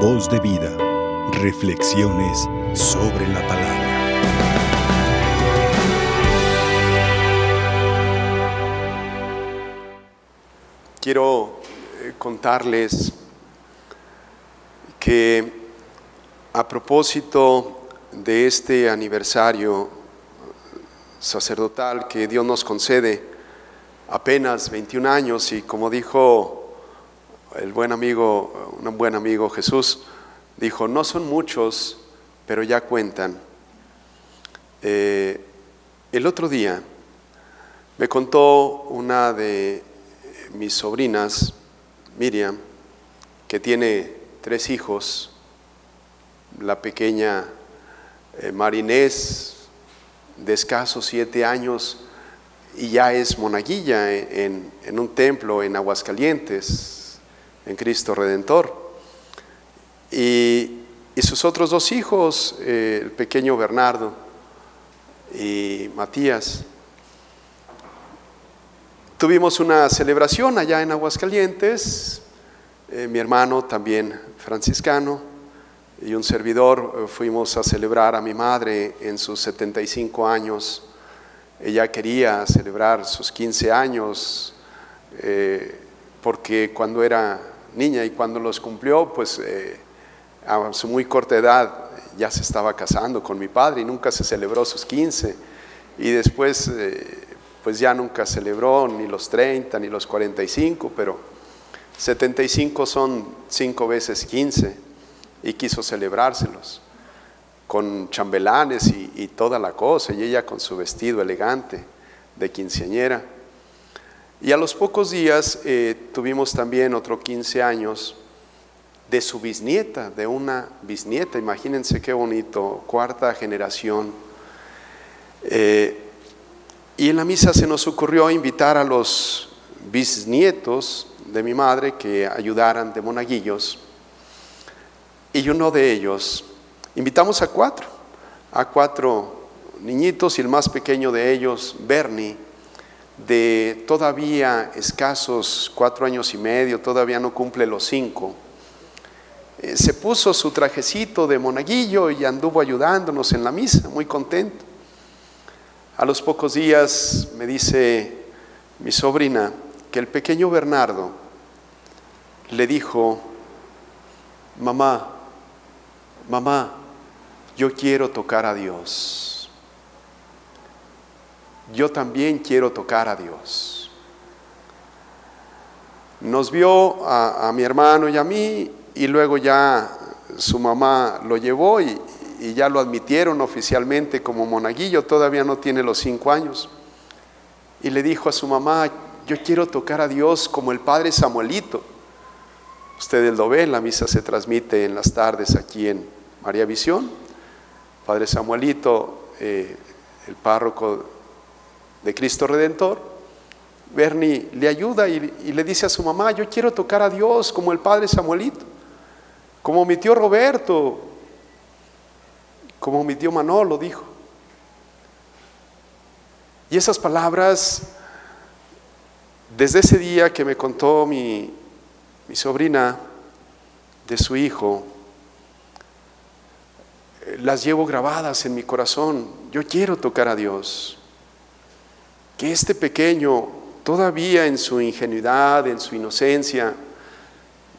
Voz de vida. Reflexiones sobre la palabra. Quiero eh, contarles que a propósito de este aniversario sacerdotal que Dios nos concede, apenas 21 años y como dijo el buen amigo, un buen amigo Jesús, dijo, no son muchos, pero ya cuentan. Eh, el otro día me contó una de mis sobrinas, Miriam, que tiene tres hijos, la pequeña eh, Marinés, de escasos siete años, y ya es monaguilla en, en un templo en Aguascalientes, en Cristo Redentor. Y, sus otros dos hijos, eh, el pequeño Bernardo y Matías. Tuvimos una celebración allá en Aguascalientes, eh, mi hermano también franciscano y un servidor eh, fuimos a celebrar a mi madre en sus 75 años. Ella quería celebrar sus 15 años porque cuando era niña y cuando los cumplió, pues a su muy corta edad ya se estaba casando con mi padre y nunca se celebró sus 15. Y después, eh, pues ya nunca celebró ni los 30 ni los 45, pero 75 son 5 veces 15 y quiso celebrárselos con chambelanes y, toda la cosa, y ella con su vestido elegante de quinceañera. Y a los pocos días eh, tuvimos también otro 15 años de su bisnieta, de una bisnieta, imagínense qué bonito, cuarta generación. Eh, y en la misa se nos ocurrió invitar a los bisnietos de mi madre que ayudaran de monaguillos. Y uno de ellos, invitamos a cuatro, a cuatro niñitos y el más pequeño de ellos, Bernie, de todavía escasos cuatro años y medio, todavía no cumple los cinco eh, se puso su trajecito de monaguillo y anduvo ayudándonos en la misa, muy contento. A los pocos días me dice mi sobrina que el pequeño Bernardo le dijo, mamá, mamá, yo quiero tocar a Dios. Yo también quiero tocar a Dios. Nos vio a, mi hermano y a mí y luego ya su mamá lo llevó y, ya lo admitieron oficialmente como monaguillo, todavía no tiene los cinco años. Y le dijo a su mamá, yo quiero tocar a Dios como el Padre Samuelito. Ustedes lo ven, la misa se transmite en las tardes aquí en María Visión. Padre Samuelito, eh, el párroco de Cristo Redentor, Bernie le ayuda y le dice a su mamá, yo quiero tocar a Dios como el Padre Samuelito como mi tío Roberto, como mi tío Manolo dijo. Y esas palabras, desde ese día que me contó mi, mi sobrina de su hijo, las llevo grabadas en mi corazón. Yo quiero tocar a Dios. Que este pequeño, todavía en su ingenuidad, en su inocencia,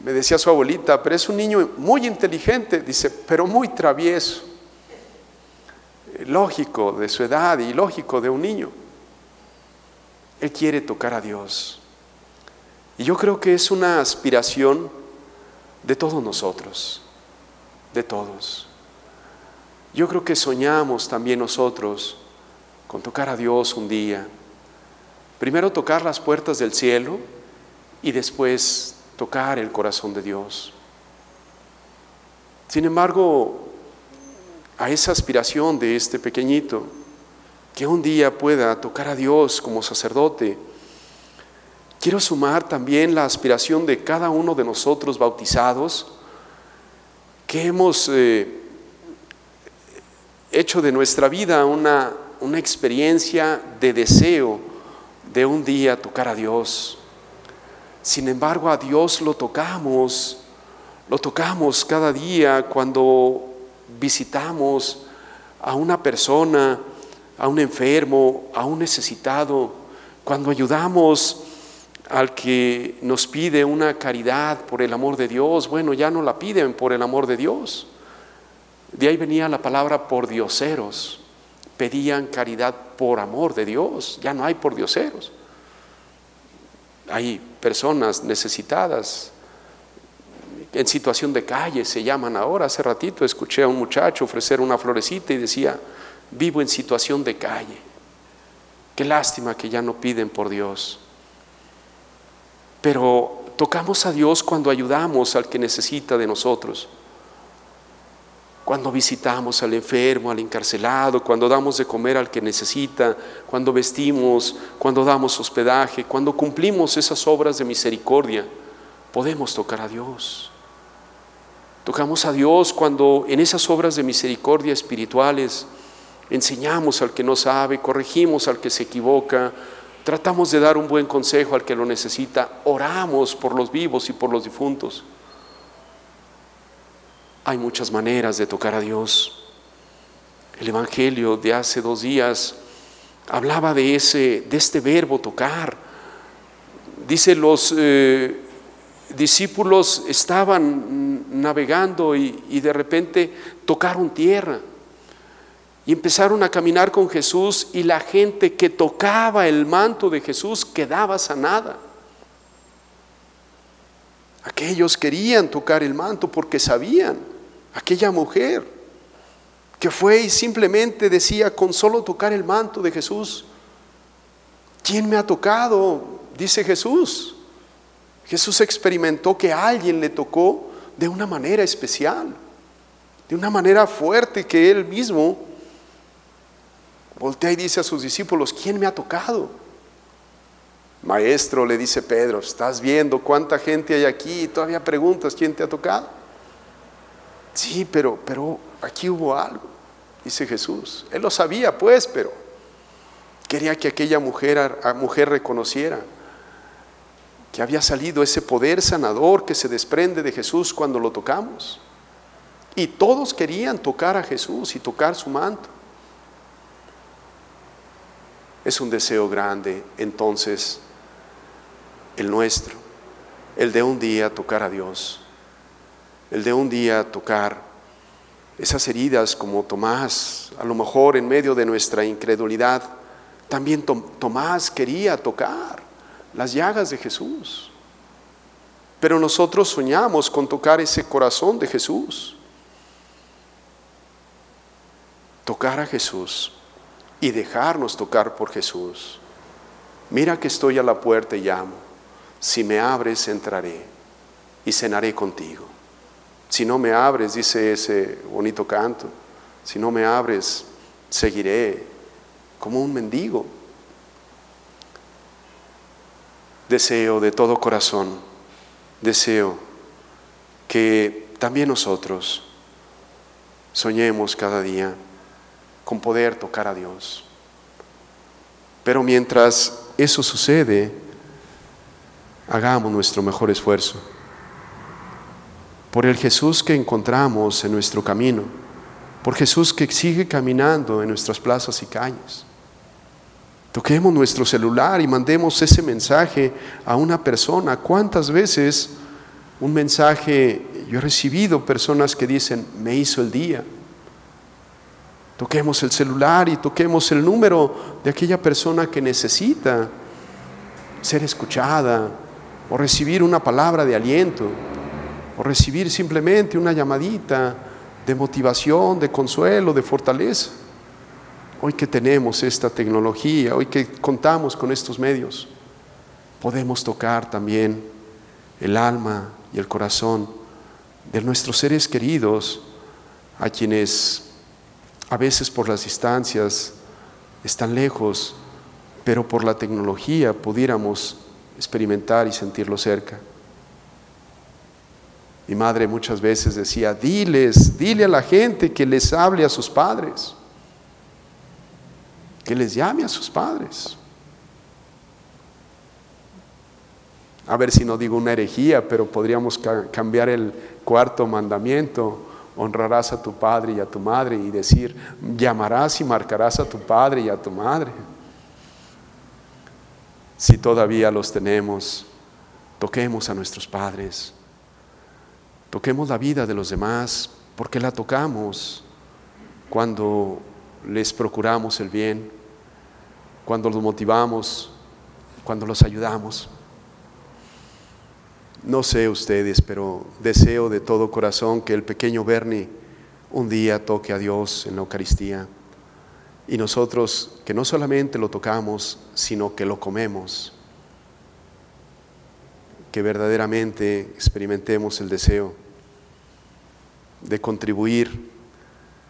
me decía su abuelita, pero es un niño muy inteligente, dice, pero muy travieso. Lógico de su edad y lógico de un niño. Él quiere tocar a Dios. Y yo creo que es una aspiración de todos nosotros, de todos. Yo creo que soñamos también nosotros con tocar a Dios un día. Primero tocar las puertas del cielo y después tocar el corazón de Dios. Sin embargo, a esa aspiración de este pequeñito, que un día pueda tocar a Dios como sacerdote, quiero sumar también la aspiración de cada uno de nosotros bautizados, que hemos eh, hecho de nuestra vida una, una experiencia de deseo de un día tocar a Dios sin embargo, a Dios lo tocamos, Lo tocamos cada día cuando visitamos a una persona, a un enfermo, a un necesitado, cuando ayudamos al que nos pide una caridad por el amor de Dios, bueno, ya no la piden por el amor de Dios. De ahí venía la palabra por dioseros. Pedían caridad por amor de Dios, ya no hay por dioseros. Hay personas necesitadas en situación de calle, se llaman ahora. Hace ratito escuché a un muchacho ofrecer una florecita y decía, vivo en situación de calle. Qué lástima que ya no piden por Dios. Pero tocamos a Dios cuando ayudamos al que necesita de nosotros. Cuando visitamos al enfermo, al encarcelado, cuando damos de comer al que necesita, cuando vestimos, cuando damos hospedaje, cuando cumplimos esas obras de misericordia, podemos tocar a Dios. Tocamos a Dios cuando en esas obras de misericordia espirituales enseñamos al que no sabe, corregimos al que se equivoca, tratamos de dar un buen consejo al que lo necesita, oramos por los vivos y por los difuntos. Hay muchas maneras de tocar a Dios. El Evangelio de hace dos días hablaba de, ese, de este verbo tocar. Dice los eh, discípulos estaban navegando y, y de repente tocaron tierra y empezaron a caminar con Jesús y la gente que tocaba el manto de Jesús quedaba sanada. Aquellos querían tocar el manto porque sabían aquella mujer que fue y simplemente decía con solo tocar el manto de Jesús, ¿quién me ha tocado? Dice Jesús. Jesús experimentó que alguien le tocó de una manera especial, de una manera fuerte que él mismo voltea y dice a sus discípulos, ¿quién me ha tocado? Maestro, le dice Pedro, estás viendo cuánta gente hay aquí y todavía preguntas, ¿quién te ha tocado? Sí, pero, pero aquí hubo algo, dice Jesús. Él lo sabía, pues, pero quería que aquella mujer, mujer reconociera que había salido ese poder sanador que se desprende de Jesús cuando lo tocamos. Y todos querían tocar a Jesús y tocar su manto. Es un deseo grande, entonces, el nuestro, el de un día tocar a Dios el de un día tocar esas heridas como Tomás, a lo mejor en medio de nuestra incredulidad, también Tomás quería tocar las llagas de Jesús. Pero nosotros soñamos con tocar ese corazón de Jesús. Tocar a Jesús y dejarnos tocar por Jesús. Mira que estoy a la puerta y llamo. Si me abres, entraré y cenaré contigo. Si no me abres, dice ese bonito canto, si no me abres, seguiré como un mendigo. Deseo de todo corazón, deseo que también nosotros soñemos cada día con poder tocar a Dios. Pero mientras eso sucede, hagamos nuestro mejor esfuerzo por el Jesús que encontramos en nuestro camino, por Jesús que sigue caminando en nuestras plazas y calles. Toquemos nuestro celular y mandemos ese mensaje a una persona. ¿Cuántas veces un mensaje, yo he recibido personas que dicen, me hizo el día? Toquemos el celular y toquemos el número de aquella persona que necesita ser escuchada o recibir una palabra de aliento o recibir simplemente una llamadita de motivación, de consuelo, de fortaleza. Hoy que tenemos esta tecnología, hoy que contamos con estos medios, podemos tocar también el alma y el corazón de nuestros seres queridos, a quienes a veces por las distancias están lejos, pero por la tecnología pudiéramos experimentar y sentirlo cerca. Mi madre muchas veces decía, diles, dile a la gente que les hable a sus padres, que les llame a sus padres. A ver si no digo una herejía, pero podríamos cambiar el cuarto mandamiento. Honrarás a tu padre y a tu madre y decir, llamarás y marcarás a tu padre y a tu madre. Si todavía los tenemos, toquemos a nuestros padres, toquemos la vida de los demás, porque la tocamos cuando les procuramos el bien, cuando los motivamos, cuando los ayudamos. No sé ustedes, pero deseo de todo corazón que el pequeño Bernie un día toque a Dios en la Eucaristía y nosotros que no solamente lo tocamos, sino que lo comemos, que verdaderamente experimentemos el deseo de contribuir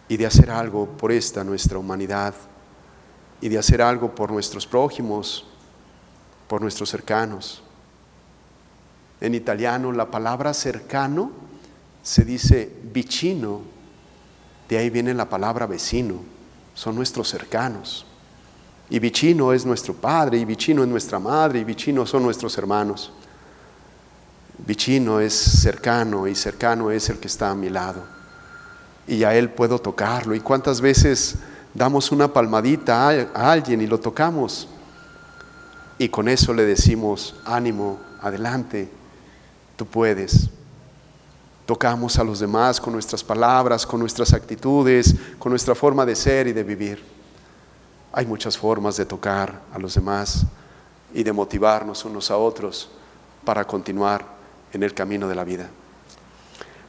y de hacer algo por esta nuestra humanidad y de hacer algo por nuestros prójimos, por nuestros cercanos. En italiano la palabra cercano se dice vicino, de ahí viene la palabra vecino, son nuestros cercanos. Y vicino es nuestro padre, y vicino es nuestra madre, y vicino son nuestros hermanos. Vicino es cercano, y cercano es el que está a mi lado y a Él puedo tocarlo. ¿Y cuántas veces damos una palmadita a, alguien y lo tocamos? Y con eso le decimos, ánimo, adelante, tú puedes. Tocamos a los demás con nuestras palabras, con nuestras actitudes, con nuestra forma de ser y de vivir. Hay muchas formas de tocar a los demás y de motivarnos unos a otros para continuar en el camino de la vida.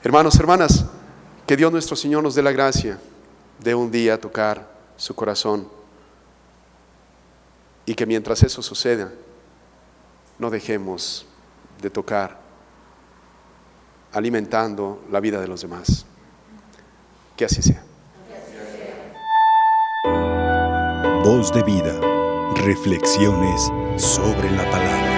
Hermanos, hermanas, que Dios nuestro Señor nos dé la gracia de un día tocar su corazón y que mientras eso suceda, no dejemos de tocar, alimentando la vida de los demás. Que así sea. Voz de vida, reflexiones sobre la palabra.